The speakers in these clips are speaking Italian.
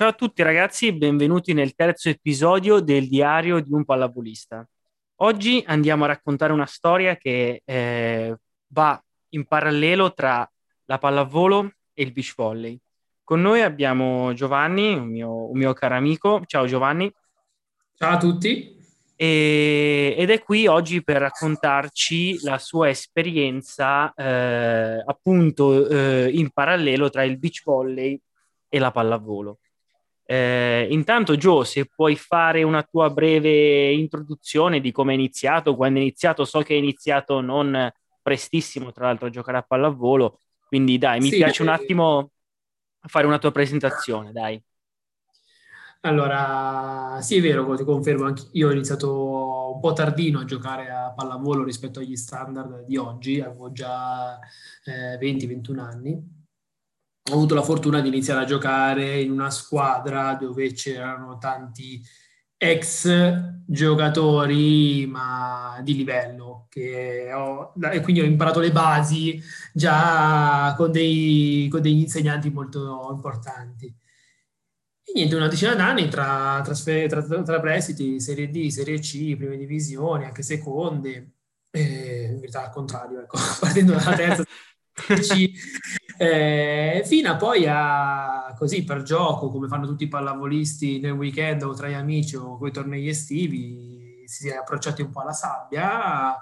Ciao a tutti ragazzi e benvenuti nel terzo episodio del diario di un pallavolista. Oggi andiamo a raccontare una storia che eh, va in parallelo tra la pallavolo e il beach volley. Con noi abbiamo Giovanni, un mio, un mio caro amico. Ciao Giovanni. Ciao a tutti. E, ed è qui oggi per raccontarci la sua esperienza eh, appunto eh, in parallelo tra il beach volley e la pallavolo. Eh, intanto, Gio, se puoi fare una tua breve introduzione di come è iniziato, quando è iniziato, so che è iniziato non prestissimo, tra l'altro, a giocare a pallavolo, quindi dai, mi sì, piace un attimo fare una tua presentazione, dai. Allora, sì, è vero, ti confermo, anche io ho iniziato un po' tardino a giocare a pallavolo rispetto agli standard di oggi, avevo già eh, 20-21 anni ho avuto la fortuna di iniziare a giocare in una squadra dove c'erano tanti ex giocatori ma di livello ho, e quindi ho imparato le basi già con, dei, con degli insegnanti molto importanti. E niente una decina d'anni tra, trasfer- tra, tra prestiti Serie D, Serie C, prime divisioni, anche seconde eh, in verità al contrario ecco, partendo dalla terza C eh, fino a poi a così per gioco, come fanno tutti i pallavolisti nel weekend o tra gli amici o con i tornei estivi, si è approcciati un po' alla sabbia,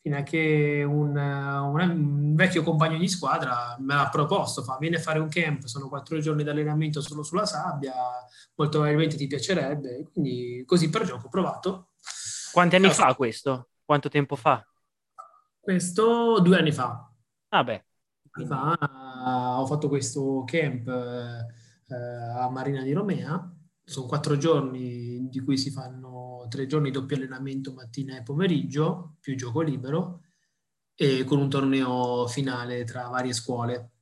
fino a che un, un, vecchio compagno di squadra me l'ha proposto, fa vieni a fare un camp, sono quattro giorni di allenamento solo sulla sabbia, molto probabilmente ti piacerebbe, quindi così per gioco ho provato. Quanti anni allora, fa questo? Quanto tempo fa? Questo due anni fa. Ah beh, fa ho fatto questo camp eh, a Marina di Romea. Sono quattro giorni di cui si fanno tre giorni doppio allenamento mattina e pomeriggio, più gioco libero, e con un torneo finale tra varie scuole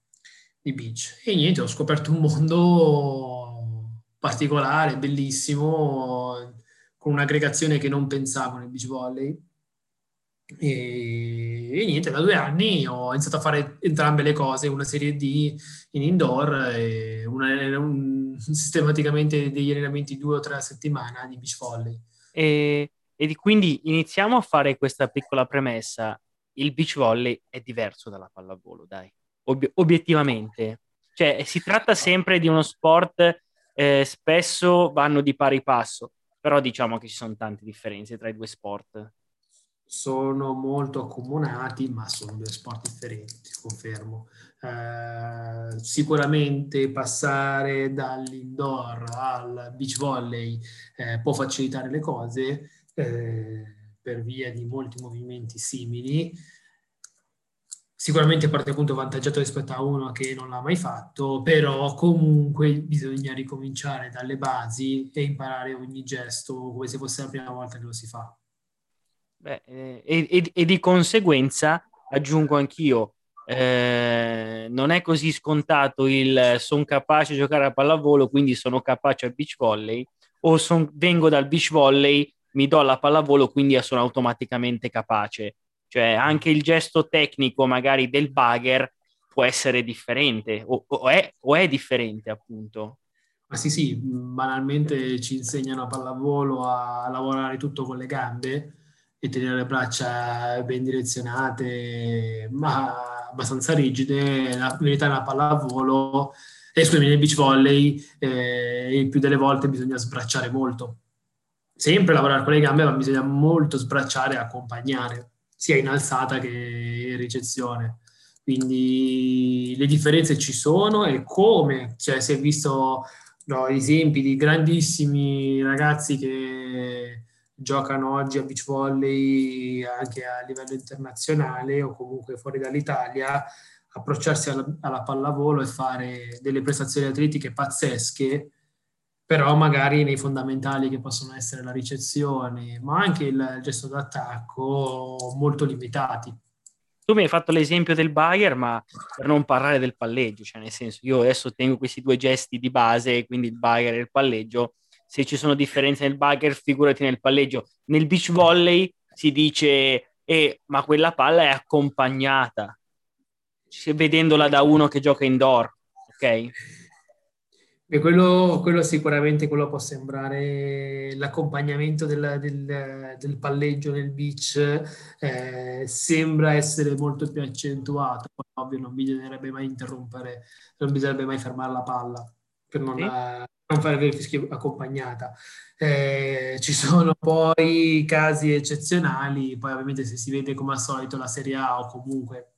di beach. E niente, ho scoperto un mondo particolare, bellissimo, con un'aggregazione che non pensavo nel beach volley e, e, niente, da due anni ho iniziato a fare entrambe le cose, una serie D in indoor e una, un, sistematicamente degli allenamenti due o tre a settimana di beach volley. E, e quindi iniziamo a fare questa piccola premessa. Il beach volley è diverso dalla pallavolo, dai, Ob- obiettivamente. Cioè, si tratta sempre di uno sport, eh, spesso vanno di pari passo, però diciamo che ci sono tante differenze tra i due sport sono molto accomunati, ma sono due sport differenti, confermo. Eh, sicuramente passare dall'indoor al beach volley eh, può facilitare le cose eh, per via di molti movimenti simili. Sicuramente parte appunto vantaggiato rispetto a uno che non l'ha mai fatto, però comunque bisogna ricominciare dalle basi e imparare ogni gesto come se fosse la prima volta che lo si fa. Beh, eh, e, e, di conseguenza aggiungo anch'io, eh, non è così scontato il sono capace di giocare a pallavolo, quindi sono capace a beach volley, o son, vengo dal beach volley, mi do la pallavolo, quindi sono automaticamente capace. Cioè anche il gesto tecnico magari del bugger può essere differente, o, o, è, o è differente appunto. Ma sì, sì, banalmente ci insegnano a pallavolo a lavorare tutto con le gambe, e tenere le braccia ben direzionate, ma abbastanza rigide. La verità una pallavolo, e scusami, nel beach volley eh, il più delle volte bisogna sbracciare molto. Sempre lavorare con le gambe, ma bisogna molto sbracciare e accompagnare, sia in alzata che in ricezione. Quindi le differenze ci sono e come, cioè si è visto no, esempi di grandissimi ragazzi che giocano oggi a beach volley anche a livello internazionale o comunque fuori dall'Italia, approcciarsi alla, alla pallavolo e fare delle prestazioni atletiche pazzesche, però magari nei fondamentali che possono essere la ricezione, ma anche il gesto d'attacco molto limitati. Tu mi hai fatto l'esempio del Bayer, ma per non parlare del palleggio, cioè nel senso io adesso tengo questi due gesti di base, quindi il Bayer e il palleggio, se ci sono differenze nel bugger, figurati nel palleggio. Nel beach volley si dice, eh, ma quella palla è accompagnata, vedendola da uno che gioca indoor, ok? E quello, quello, sicuramente quello può sembrare l'accompagnamento del, del, del palleggio nel beach, eh, sembra essere molto più accentuato, ovvio non bisognerebbe mai interrompere, non bisognerebbe mai fermare la palla per non, sì. non fare fischio accompagnata. Eh, ci sono poi casi eccezionali, poi ovviamente se si vede come al solito la Serie A o comunque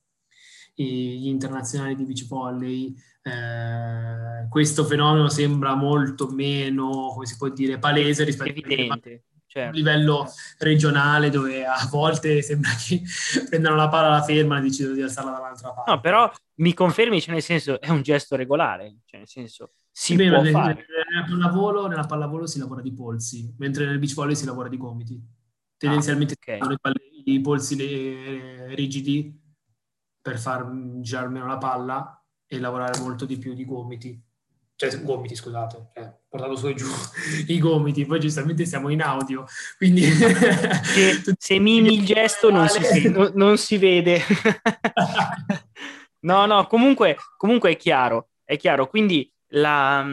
gli internazionali di beach volley, eh, questo fenomeno sembra molto meno, come si può dire, palese rispetto Evidente. a certo. livello regionale dove a volte sembra che prendano la palla, la fermano e decidono di alzarla dall'altra parte. No, però mi confermi, cioè nel senso, è un gesto regolare, cioè nel senso, si sì, può beh, fare. Nella pallavolo, nella pallavolo si lavora di polsi, mentre nel beach volley si lavora di gomiti. Tendenzialmente ah, okay. i, polsi le, rigidi per far girare meno la palla e lavorare molto di più di gomiti. Cioè, gomiti, scusate, eh, portato su e giù i gomiti, poi giustamente siamo in audio, quindi... Se, se mimi il gesto non si, non, non si vede. no, no, comunque, comunque è chiaro, è chiaro. Quindi, la,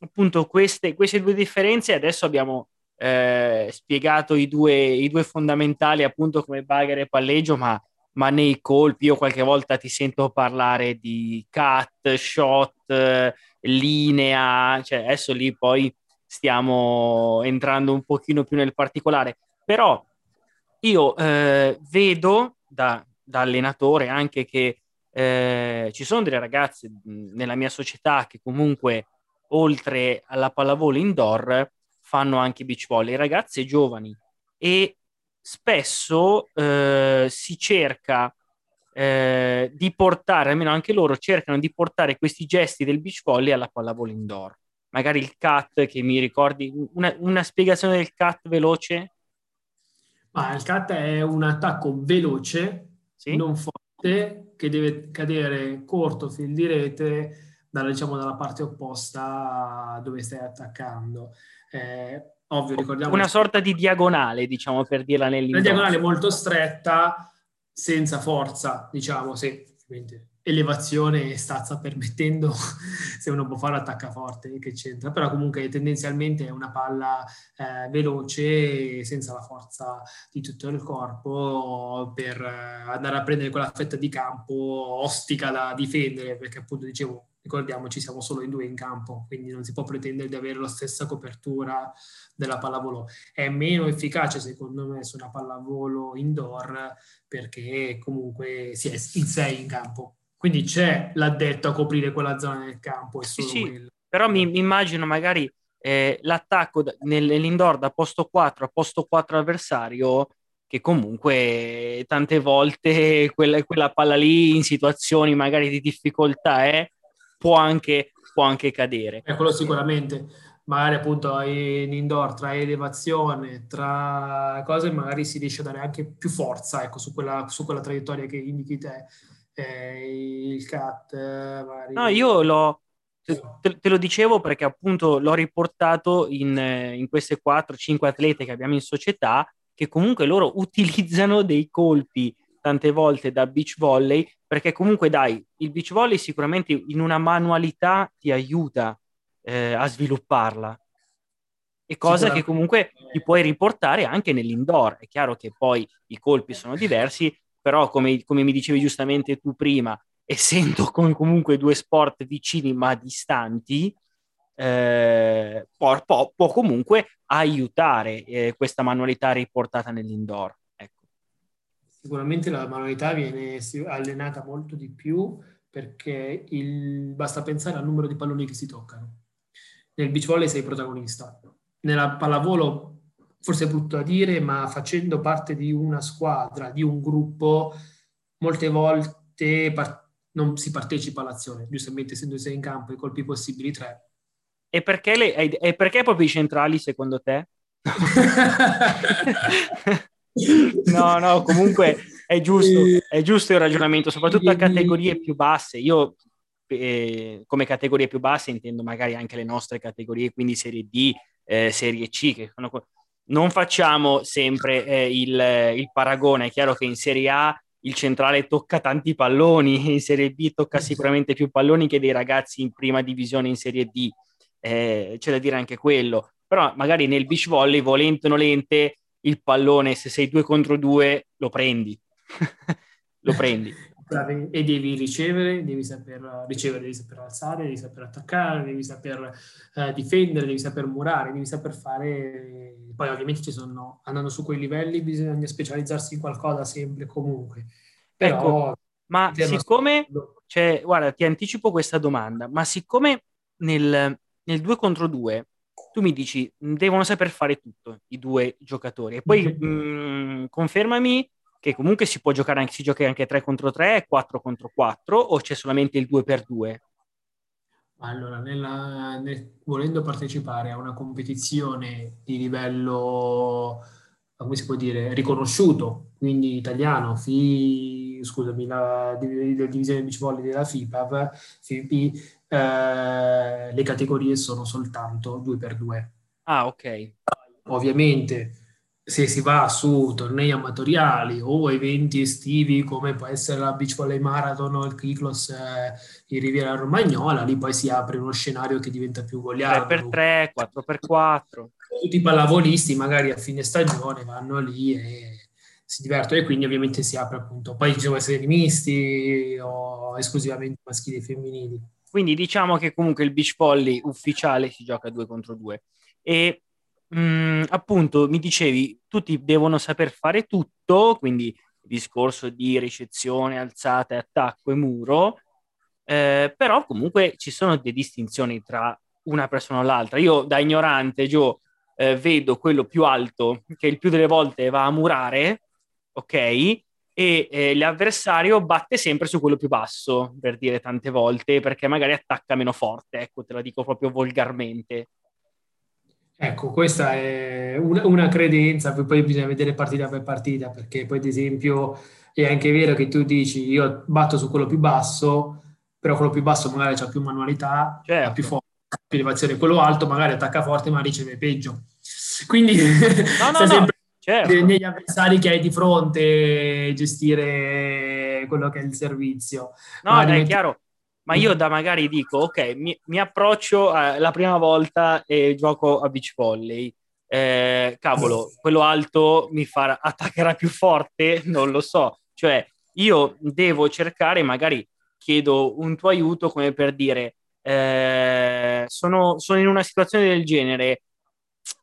appunto, queste, queste due differenze adesso abbiamo eh, spiegato i due, i due fondamentali, appunto, come bagger e palleggio, ma ma nei colpi io qualche volta ti sento parlare di cut, shot, linea, cioè adesso lì poi stiamo entrando un pochino più nel particolare, però io eh, vedo da, da, allenatore anche che eh, ci sono delle ragazze nella mia società che comunque oltre alla pallavolo indoor fanno anche beach volley, ragazze giovani e spesso eh, si cerca eh, di portare, almeno anche loro cercano di portare questi gesti del beach volley alla pallavolo indoor. Magari il cut che mi ricordi, una, una spiegazione del cut veloce? Ma il cut è un attacco veloce, sì? non forte, che deve cadere corto, fil di rete, dalla, diciamo, dalla parte opposta dove stai attaccando. Eh, ovvio, ricordiamo... Una sorta di diagonale, diciamo, per dirla nell'indoor. Una diagonale molto stretta, senza forza, diciamo, sì, elevazione e stazza permettendo, se uno può fare attacca forte, che c'entra, però comunque tendenzialmente è una palla eh, veloce, senza la forza di tutto il corpo, per eh, andare a prendere quella fetta di campo ostica da difendere, perché appunto dicevo, ricordiamoci siamo solo in due in campo, quindi non si può pretendere di avere la stessa copertura della pallavolo. È meno efficace secondo me su una pallavolo indoor perché comunque si è in sei in campo. Quindi c'è l'addetto a coprire quella zona del campo. sì, sì. Però mi, mi, immagino magari eh, l'attacco nell'indoor da posto 4 a posto 4 avversario che comunque tante volte quella, quella palla lì in situazioni magari di difficoltà eh, può anche, può anche cadere. E quello sicuramente, magari appunto in indoor tra elevazione, tra cose, magari si riesce a dare anche più forza ecco, su, quella, su quella traiettoria che indichi te, eh, il cat. Magari... No, io l'ho, te, te, lo dicevo perché appunto l'ho riportato in, in queste 4-5 atlete che abbiamo in società che comunque loro utilizzano dei colpi tante volte da beach volley, perché comunque dai, il beach volley sicuramente in una manualità ti aiuta eh, a svilupparla. E cosa che comunque ti puoi riportare anche nell'indoor. È chiaro che poi i colpi sono diversi, però come, come mi dicevi giustamente tu prima, essendo com- comunque due sport vicini ma distanti, eh, può, può, può, comunque aiutare eh, questa manualità riportata nell'indoor. Sicuramente la manualità viene allenata molto di più perché il, basta pensare al numero di palloni che si toccano. Nel beach volley sei protagonista. Nella pallavolo, forse è brutto da dire, ma facendo parte di una squadra, di un gruppo, molte volte par- non si partecipa all'azione. Giustamente, essendo sei in campo, i colpi possibili tre. E perché, le, e perché proprio i centrali, secondo te? No, no, comunque è giusto, è giusto il ragionamento, soprattutto a categorie più basse. Io eh, come categorie più basse intendo magari anche le nostre categorie, quindi Serie D, eh, Serie C, che sono... non facciamo sempre eh, il, il, paragone. È chiaro che in Serie A il centrale tocca tanti palloni, in Serie B tocca sicuramente più palloni che dei ragazzi in prima divisione in Serie D. eh, c'è da dire anche quello. Però magari nel beach volley, volente o nolente, il pallone, se sei due contro due, lo prendi. lo prendi. E devi ricevere, devi saper ricevere, devi saper alzare, devi saper attaccare, devi saper eh, difendere, devi saper murare, devi saper fare... Poi ovviamente ci sono, andando su quei livelli bisogna specializzarsi in qualcosa sempre e comunque. Però, ecco, ma siccome, cioè, guarda, ti anticipo questa domanda, ma siccome nel, nel 2 contro 2 tu mi dici devono saper fare tutto i due giocatori e poi mh, mm, confermami che comunque si può giocare anche, si gioca anche 3 contro 3, 4 contro 4 o c'è solamente il 2 per 2? Allora, nella, nel, volendo partecipare a una competizione di livello, come si può dire, riconosciuto, quindi italiano, FI, scusami, la, la divisione beach volley della FIPAV, FIP, eh, le categorie sono soltanto 2 per 2 Ah, ok. Ovviamente se si va su tornei amatoriali o eventi estivi come può essere la Beach Volley Marathon o il Kiklos eh, in Riviera Romagnola, lì poi si apre uno scenario che diventa più goliardo. 3x3, 4x4. Tutti i pallavolisti magari a fine stagione vanno lì e si divertono e quindi ovviamente si apre appunto, poi ci sono essere misti o esclusivamente maschili e femminili. Quindi diciamo che comunque il beach volley ufficiale si gioca due contro due. E mh, mm, appunto mi dicevi, tutti devono saper fare tutto, quindi discorso di ricezione, alzata, attacco e muro, eh, però comunque ci sono delle distinzioni tra una persona o l'altra. Io da ignorante, Joe, eh, vedo quello più alto che il più delle volte va a murare, ok? e eh, l'avversario batte sempre su quello più basso, per dire tante volte, perché magari attacca meno forte, ecco, te la dico proprio volgarmente. Ecco, questa è una, una credenza, poi bisogna vedere partita per partita, perché poi ad esempio è anche vero che tu dici io batto su quello più basso, però quello più basso magari ha più manualità, certo. ha più forza, più elevazione, quello alto magari attacca forte ma riceve peggio. Quindi no, no, no certo. negli avversari che hai di fronte gestire quello che è il servizio. No, è chiaro. Ma io da magari dico, ok, mi, mi approccio eh, la prima volta e gioco a beach volley. Eh, cavolo, quello alto mi farà, attaccherà più forte? Non lo so. Cioè, io devo cercare, magari chiedo un tuo aiuto come per dire, eh, sono, sono in una situazione del genere,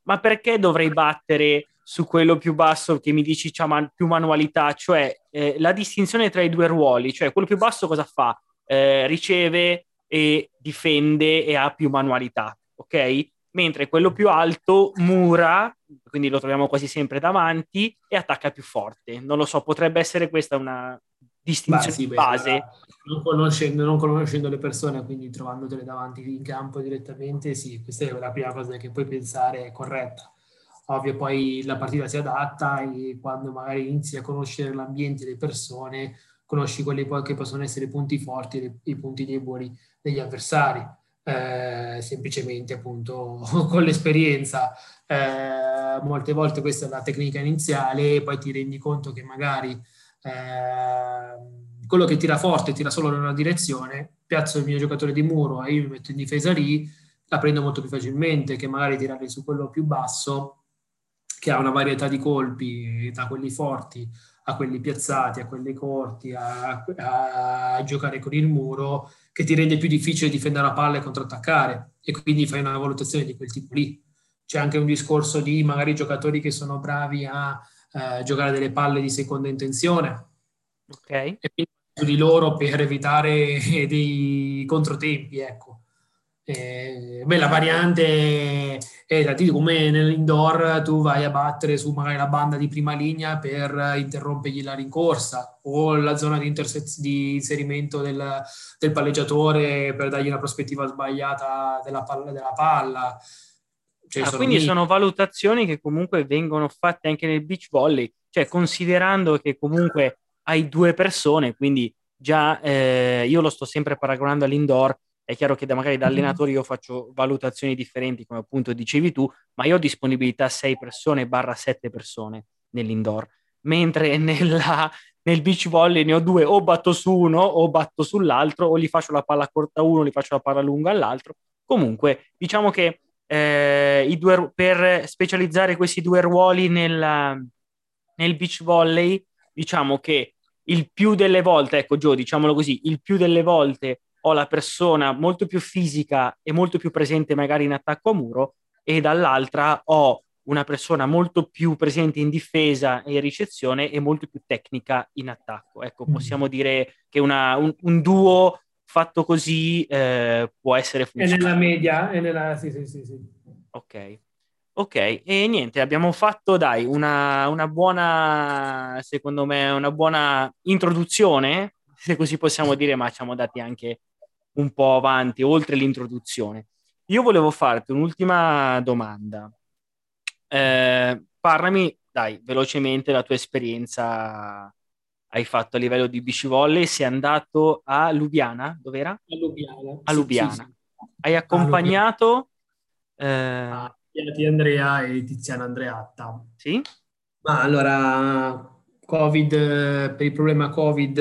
ma perché dovrei battere su quello più basso che mi dici c'ha man- più manualità, cioè eh, la distinzione tra i due ruoli, cioè quello più basso cosa fa? Eh, riceve e difende e ha più manualità, ok? Mentre quello più alto mura, quindi lo troviamo quasi sempre davanti e attacca più forte. Non lo so, potrebbe essere questa una distinzione sì, di base. Beh, non, conoscendo, non conoscendo le persone, quindi trovandotele davanti in campo direttamente, sì, questa è la prima cosa che puoi pensare è corretta ovvio poi la partita si adatta e quando magari inizi a conoscere l'ambiente, le persone, conosci quelli poi che possono essere i punti forti e i punti deboli degli avversari. Eh, semplicemente appunto con l'esperienza eh, molte volte questa è la tecnica iniziale e poi ti rendi conto che magari eh, quello che tira forte tira solo in una direzione piazzo il mio giocatore di muro e io mi metto in difesa lì la prendo molto più facilmente che magari tirare su quello più basso che ha una varietà di colpi, da quelli forti a quelli piazzati, a quelli corti, a, a, giocare con il muro, che ti rende più difficile difendere la palla e contrattaccare e quindi fai una valutazione di quel tipo lì. C'è anche un discorso di magari giocatori che sono bravi a eh, giocare delle palle di seconda intenzione. Ok. E quindi di loro per evitare dei controtempi, ecco. Eh, beh, la variante è da dire come nell'indoor tu vai a battere su magari la banda di prima linea per interrompergli la rincorsa o la zona di, intersez- di inserimento del, del, palleggiatore per dargli una prospettiva sbagliata della palla. Della palla. Cioè, ah, sono quindi lì. sono valutazioni che comunque vengono fatte anche nel beach volley, cioè considerando che comunque hai due persone, quindi già eh, io lo sto sempre paragonando all'indoor, è chiaro che da, magari da allenatore io faccio valutazioni differenti, come appunto dicevi tu, ma io ho disponibilità 6 persone barra 7 persone nell'indoor, mentre nella, nel beach volley ne ho due, o batto su uno o batto sull'altro, o gli faccio la palla corta a uno, gli faccio la palla lunga all'altro, Comunque, diciamo che eh, i due, per specializzare questi due ruoli nel, nel beach volley, diciamo che il più delle volte, ecco Gio, diciamolo così, il più delle volte ho la persona molto più fisica e molto più presente magari in attacco a muro e dall'altra ho una persona molto più presente in difesa e in ricezione e molto più tecnica in attacco. Ecco, mm. possiamo dire che una, un, un, duo fatto così eh, può essere funzionale. È nella media, è nella... Sì, sì, sì, sì. Ok. Ok, e niente, abbiamo fatto, dai, una, una buona, secondo me, una buona introduzione, se così possiamo dire, ma ci siamo dati anche un po' avanti, oltre l'introduzione. Io volevo farti un'ultima domanda. Eh, parlami, dai, velocemente la tua esperienza hai fatto a livello di bici volley. Sei andato a Lubiana, dov'era? A Lubiana. A Lubiana. Sì, sì, sì. Hai accompagnato... Eh... Ah, Andrea e Tiziana Andreatta. Sì? Ma allora, Covid, per il problema Covid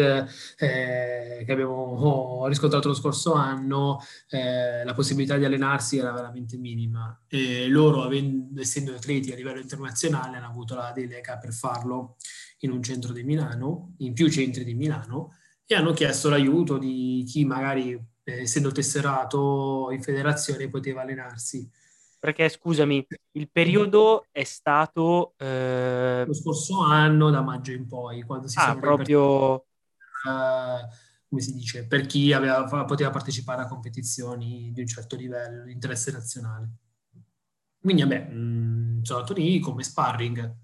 eh, che abbiamo riscontrato lo scorso anno, eh, la possibilità di allenarsi era veramente minima e loro, avendo, essendo atleti a livello internazionale, hanno avuto la delega per farlo in un centro di Milano, in più centri di Milano, e hanno chiesto l'aiuto di chi magari, eh, essendo tesserato in federazione, poteva allenarsi. Perché scusami, il periodo è stato... Eh... Lo scorso anno, da maggio in poi, quando si ah, proprio... Uh, come si dice, per chi aveva, poteva partecipare a competizioni di un certo livello, di interesse nazionale. Quindi, vabbè, mh, mm, sono andato lì come sparring,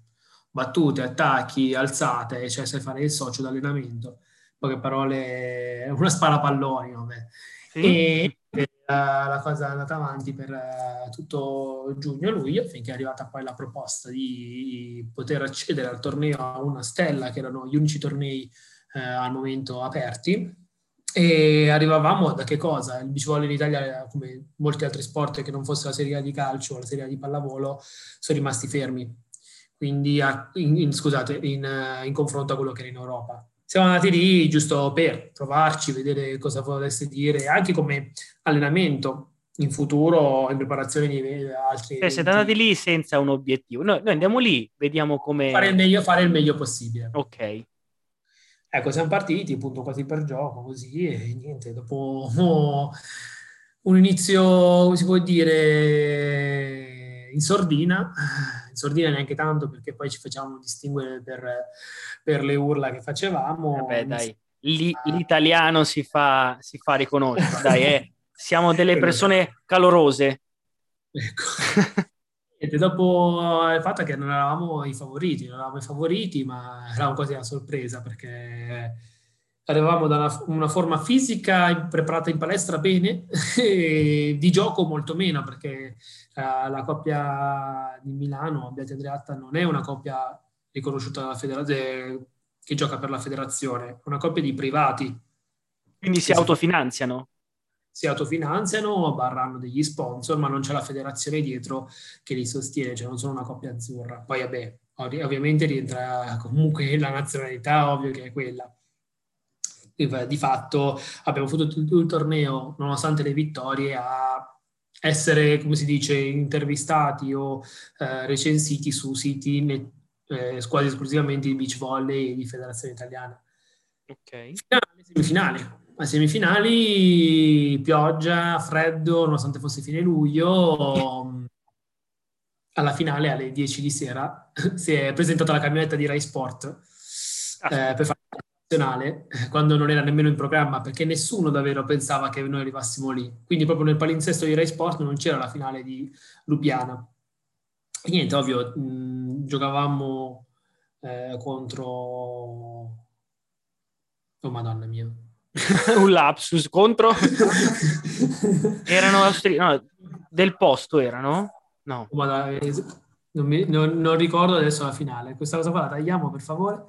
battute, attacchi, alzate, cioè sai fare il socio d'allenamento. Poche parole, una spara palloni, vabbè. Sì. E la cosa è andata avanti per uh, tutto giugno-luglio, finché è arrivata poi la proposta di poter accedere al torneo a una stella, che erano gli unici tornei uh, al momento aperti. E arrivavamo da che cosa? Il beach volley in Italia, come molti altri sport che non fosse la serie di calcio o la serie di pallavolo, sono rimasti fermi. Quindi, a, in, in, scusate, in, uh, in confronto a quello che era in Europa siamo andati lì giusto per provarci, vedere cosa volesse dire, anche come allenamento in futuro, in preparazione di altri. Cioè, siete andati lì senza un obiettivo. Noi, noi, andiamo lì, vediamo come. Fare il meglio, fare il meglio possibile. Ok. Ecco, siamo partiti appunto quasi per gioco, così, e niente, dopo oh, un inizio, come si può dire, in sordina, in sordina neanche tanto perché poi ci facciamo distinguere per per le urla che facevamo. Vabbè, dai, Lì, l'italiano si fa, si fa riconoscere, dai, eh. siamo delle persone calorose. Ecco. E dopo il fatto che non eravamo i favoriti, non eravamo i favoriti, ma eravamo quasi una sorpresa perché arrivavamo da una, una, forma fisica preparata in palestra bene e di gioco molto meno perché uh, la coppia di Milano, Abbiati Andreatta, non è una coppia riconosciuta dalla federazione, che gioca per la federazione, una coppia di privati. Quindi si autofinanziano? Si autofinanziano, barranno degli sponsor, ma non c'è la federazione dietro che li sostiene, cioè non sono una coppia azzurra. Poi vabbè, ovviamente rientra comunque la nazionalità, ovvio che è quella. Di fatto abbiamo avuto tutto il torneo, nonostante le vittorie, a essere, come si dice, intervistati o eh, recensiti su siti eh, quasi esclusivamente di beach volley e di federazione italiana. Ok. Finale, semifinali. A semifinali, pioggia, freddo, nonostante fosse fine luglio, alla finale alle 10 di sera si è presentata la camionetta di Rai Sport ah. eh, per fare nazionale, quando non era nemmeno in programma, perché nessuno davvero pensava che noi arrivassimo lì. Quindi proprio nel palinsesto di Rai Sport non c'era la finale di Lubiana. E niente, ovvio, mh, giocavamo eh, contro... Oh, madonna mia. un lapsus contro erano austri... no, del posto erano no oh, madonna, eh, non, mi, non, non, ricordo adesso la finale questa cosa qua la tagliamo per favore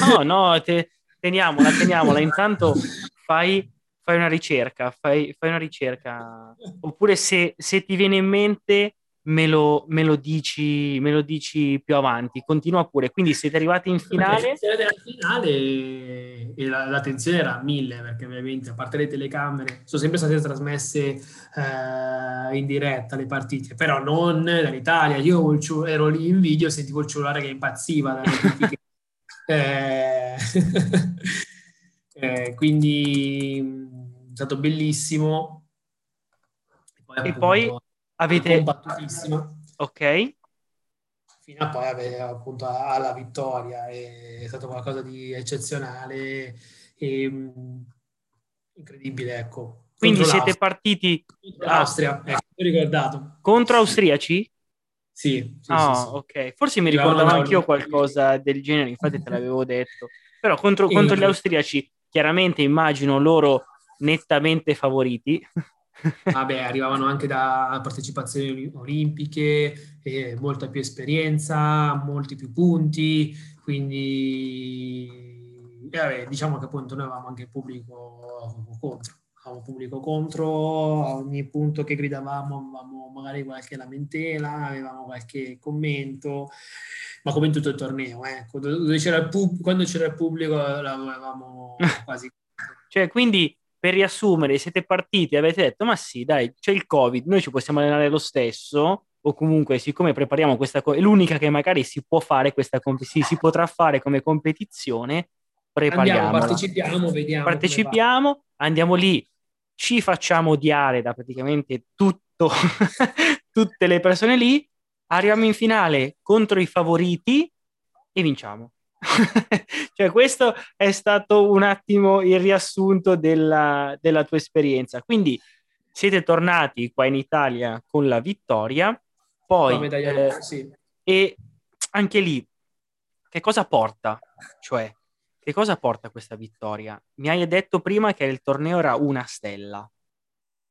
no no te, teniamola teniamola intanto fai, fai una ricerca fai, fai, una ricerca oppure se, se ti viene in mente me lo, me lo, dici, me lo dici più avanti. Continua pure. Quindi siete arrivati in finale. Siete arrivati in finale e la, la, tensione era a mille perché ovviamente a parte le telecamere sono sempre state trasmesse eh, in diretta le partite, però non dall'Italia. Io ero lì in video e sentivo il cellulare che impazziva dalle notifiche. Eh, eh, quindi è stato bellissimo. E poi, e poi avete... Ok. Fino a poi avere appunto alla vittoria. È stato qualcosa di eccezionale e mm, incredibile, ecco. Quindi siete partiti... Contro l'Austria, ecco, ricordato. Contro austriaci? Sì, sì, oh, sì, sì. ok. Forse mi ricordavo anch'io qualcosa del genere, infatti te l'avevo detto. Però contro, contro gli austriaci, chiaramente immagino loro nettamente favoriti. Vabbè, arrivavano anche da partecipazioni olimpiche, eh, molta più esperienza, molti più punti, quindi eh, vabbè, diciamo che appunto noi avevamo anche il pubblico contro. Avevamo pubblico contro, a ogni punto che gridavamo avevamo magari qualche lamentela, avevamo qualche commento, ma come in tutto il torneo, eh. quando, c'era il pub- quando c'era il pubblico l'avevamo quasi... cioè, quindi per riassumere, siete partiti e avete detto, ma sì, dai, c'è il Covid, noi ci possiamo allenare lo stesso, o comunque, siccome prepariamo questa cosa, è l'unica che magari si può fare questa competizione, si, si potrà fare come competizione, prepariamo. Partecipiamo, vediamo. Partecipiamo, andiamo lì, ci facciamo odiare da praticamente tutto, tutte le persone lì, arriviamo in finale contro i favoriti e vinciamo. cioè, questo è stato un attimo il riassunto della, della tua esperienza. Quindi siete tornati qua in Italia con la vittoria, poi eh, sì. e anche lì che cosa porta? Cioè, che cosa porta questa vittoria? Mi hai detto prima che il torneo era una stella.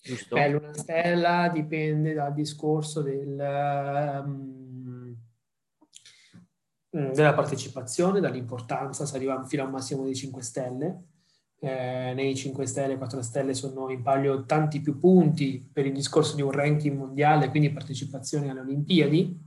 Giusto? Eh, una stella dipende dal discorso del um della partecipazione, dall'importanza, si arriva fino a un massimo di 5 stelle. Eh, nei 5 stelle, 4 stelle sono in palio tanti più punti per il discorso di un ranking mondiale, quindi partecipazione alle Olimpiadi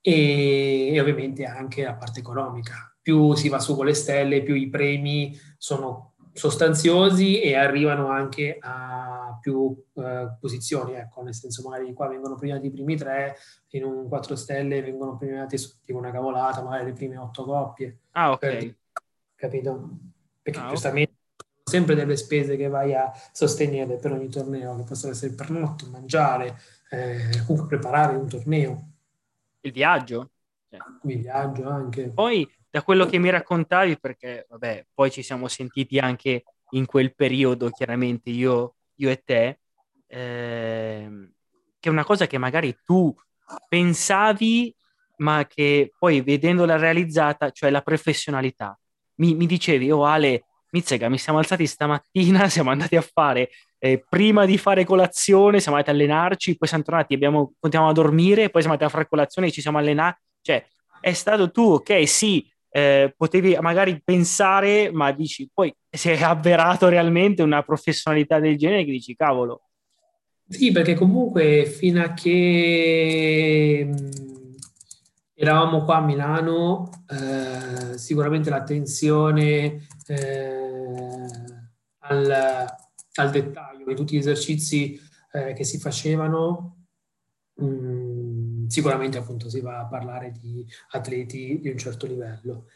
e, e ovviamente anche la parte economica. Più si va su con le stelle, più i premi sono sostanziosi e arrivano anche a più eh, posizioni, ecco, nel senso magari qua vengono premiati i primi tre, in un 4 stelle vengono premiati, dico una cavolata, magari le prime otto coppie. Ah, ok. Per, capito? Perché ah, giustamente okay. sempre delle spese che vai a sostenere per ogni torneo, che possono essere il pernotto, mangiare, eh, comunque preparare un torneo. Il viaggio. Cioè. Il viaggio anche. Poi da quello che mi raccontavi, perché vabbè, poi ci siamo sentiti anche in quel periodo, chiaramente io, io e te, eh, che è una cosa che magari tu pensavi, ma che poi vedendola realizzata, cioè la professionalità. Mi, mi dicevi, oh Ale, Mizzega, mi siamo alzati stamattina, siamo andati a fare, eh, prima di fare colazione, siamo andati a allenarci, poi siamo tornati, abbiamo, continuiamo a dormire, poi siamo andati a fare colazione e ci siamo allenati. Cioè, è stato tu, ok, sì, eh, potevi magari pensare, ma dici, poi si è avverato realmente una professionalità del genere che dici, cavolo. Sì, perché comunque fino a che mh, eravamo qua a Milano, eh, sicuramente l'attenzione eh, al, al, dettaglio di tutti gli esercizi eh, che si facevano mh, sicuramente appunto si va a parlare di atleti di un certo livello.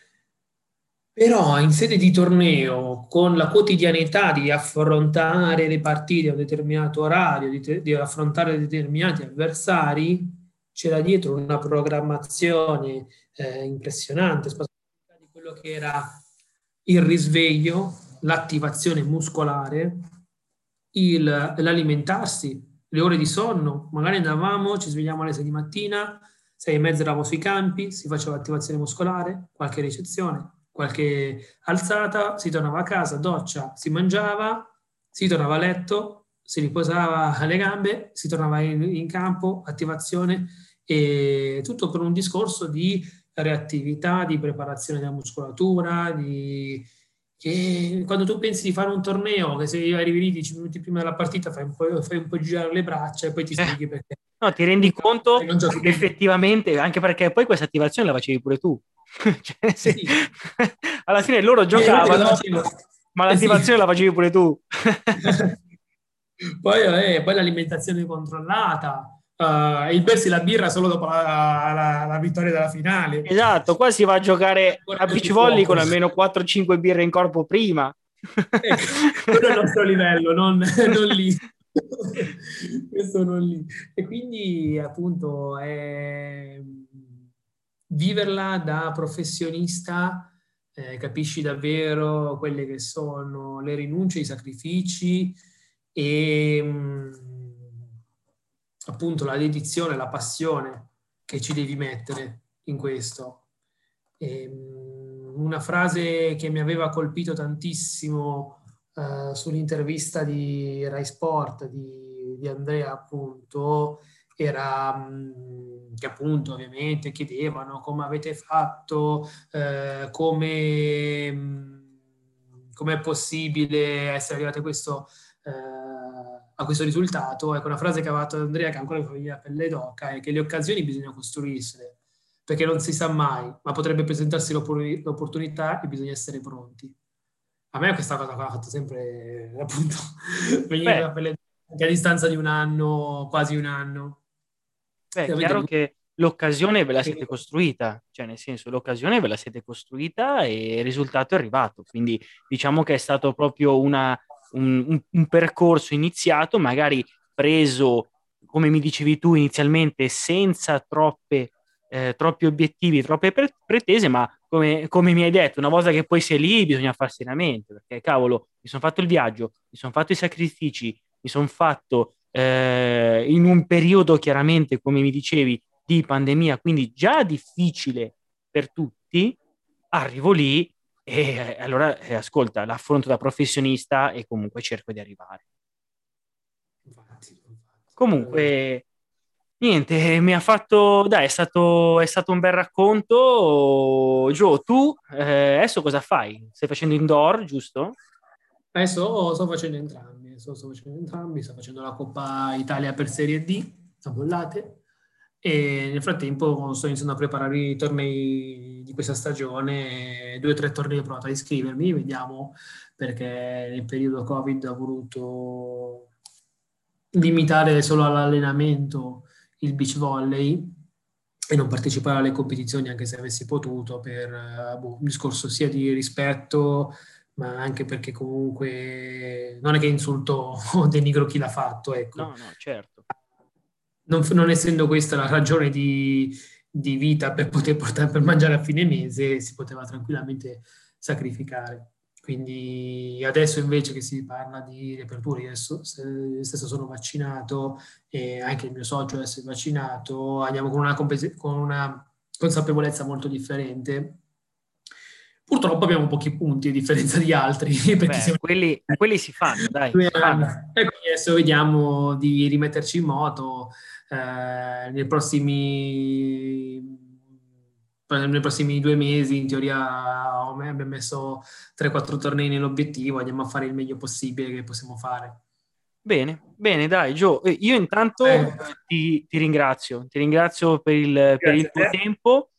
Però in sede di torneo, con la quotidianità di affrontare le partite a un determinato orario, di, te- di affrontare determinati avversari, c'era dietro una programmazione eh, impressionante, di quello che era il risveglio, l'attivazione muscolare, il, l'alimentarsi le ore di sonno, magari andavamo, ci svegliamo alle 6 di mattina, 6 e mezza eravamo sui campi, si faceva attivazione muscolare, qualche ricezione, qualche alzata, si tornava a casa, doccia, si mangiava, si tornava a letto, si riposava le gambe, si tornava in, in campo, attivazione e tutto con un discorso di reattività, di preparazione della muscolatura, di che quando tu pensi di fare un torneo, che se arrivi lì 10 minuti prima della partita fai un po', fai un po girare le braccia e poi ti spieghi perché. No, ti rendi conto che effettivamente, anche perché poi questa attivazione la facevi pure tu. cioè, se, sì. alla fine loro giocavano, ma l'attivazione sì. la facevi pure tu. poi, eh, poi l'alimentazione controllata, uh, il bersi la birra solo dopo la, la, la, vittoria della finale. Esatto, qua si va a giocare a beach volley con almeno 4-5 birre in corpo prima. Ecco, quello è il nostro livello, non, non lì. Questo non lì. E quindi appunto è... viverla da professionista eh, capisci davvero quelle che sono le rinunce, i sacrifici e mh, appunto la dedizione, la passione che ci devi mettere in questo. E, una frase che mi aveva colpito tantissimo uh, sull'intervista di Rai Sport di, di Andrea, appunto, era um, che appunto ovviamente chiedevano come avete fatto, uh, come, um, come è possibile essere arrivati a questo eh, a questo risultato. Ecco, una frase che aveva fatto Andrea, che ancora mi fa venire la pelle d'oca, è che le occasioni bisogna costruirsele, perché non si sa mai, ma potrebbe presentarsi l'opportunità e bisogna essere pronti. A me questa cosa qua ha fatto sempre, appunto, venire la pelle anche a distanza di un anno, quasi un anno. Beh, è chiaro che l'occasione ve la siete costruita, cioè nel senso l'occasione ve la siete costruita e il risultato è arrivato, quindi diciamo che è stato proprio una, un, un, un percorso iniziato, magari preso, come mi dicevi tu inizialmente, senza troppe, eh, troppi obiettivi, troppe pre- pretese, ma come, come, mi hai detto, una volta che poi sei lì bisogna farsi la mente, perché cavolo, mi sono fatto il viaggio, mi sono fatto i sacrifici, mi sono fatto eh, in un periodo chiaramente, come mi dicevi, di pandemia, quindi già difficile per tutti, arrivo lì e eh, allora, eh, ascolta, l'affronto da professionista e comunque cerco di arrivare. Infatti, infatti. Comunque, niente, mi ha fatto, dai, è stato, è stato un bel racconto. Gio, tu eh, adesso cosa fai? Stai facendo indoor, giusto? Adesso sto facendo entrambi, sto, sto facendo entrambi, sto facendo la Coppa Italia per Serie D, a bollate, e nel frattempo sto iniziando a preparare i tornei di questa stagione, due o tre tornei ho provato a iscrivermi, vediamo perché nel periodo Covid ho voluto limitare solo all'allenamento il beach volley e non partecipare alle competizioni anche se avessi potuto per boh, un discorso sia di rispetto ma anche perché comunque non è che insulto o denigro chi l'ha fatto ecco. no no certo non, non essendo questa la ragione di, di vita per poter portare per mangiare a fine mese, si poteva tranquillamente sacrificare. Quindi adesso invece che si parla di riapertura, io stesso sono vaccinato e anche il mio socio è vaccinato, andiamo con una, con una consapevolezza molto differente. Purtroppo abbiamo pochi punti a differenza di altri. Beh, siamo... quelli, quelli, si fanno, dai. E quindi adesso vediamo di rimetterci in moto eh, nei, prossimi, nei prossimi due mesi in teoria abbiamo messo 3-4 tornei nell'obiettivo, andiamo a fare il meglio possibile che possiamo fare. Bene, bene, dai, Gio. Eh, io intanto eh. ti, ti, ringrazio, ti ringrazio per il, per il tuo tempo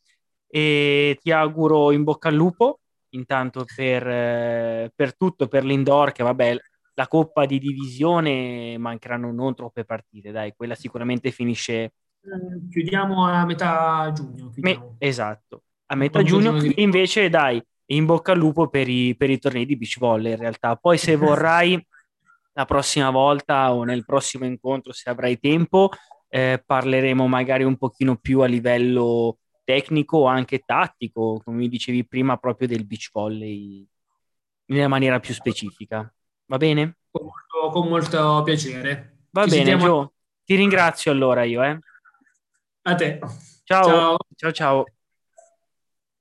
e ti auguro in bocca al lupo intanto per, eh, per tutto, per l'indoor, che vabbè, la Coppa di Divisione mancheranno non troppe partite, dai, quella sicuramente finisce... Mm, chiudiamo a metà giugno. Me... esatto, a metà giugno. Di... Invece, dai, in bocca al lupo per i, per i tornei di beach volley in realtà. Poi se vorrai la prossima volta o nel prossimo incontro, se avrai tempo, eh, parleremo magari un pochino più a livello tecnico o anche tattico, come mi dicevi prima, proprio del beach volley in maniera più specifica. Va bene? Con molto, con molto piacere. Va Ci bene, sentiamo... Gio. Ti ringrazio allora io. Eh. A te. ciao, ciao. ciao. ciao.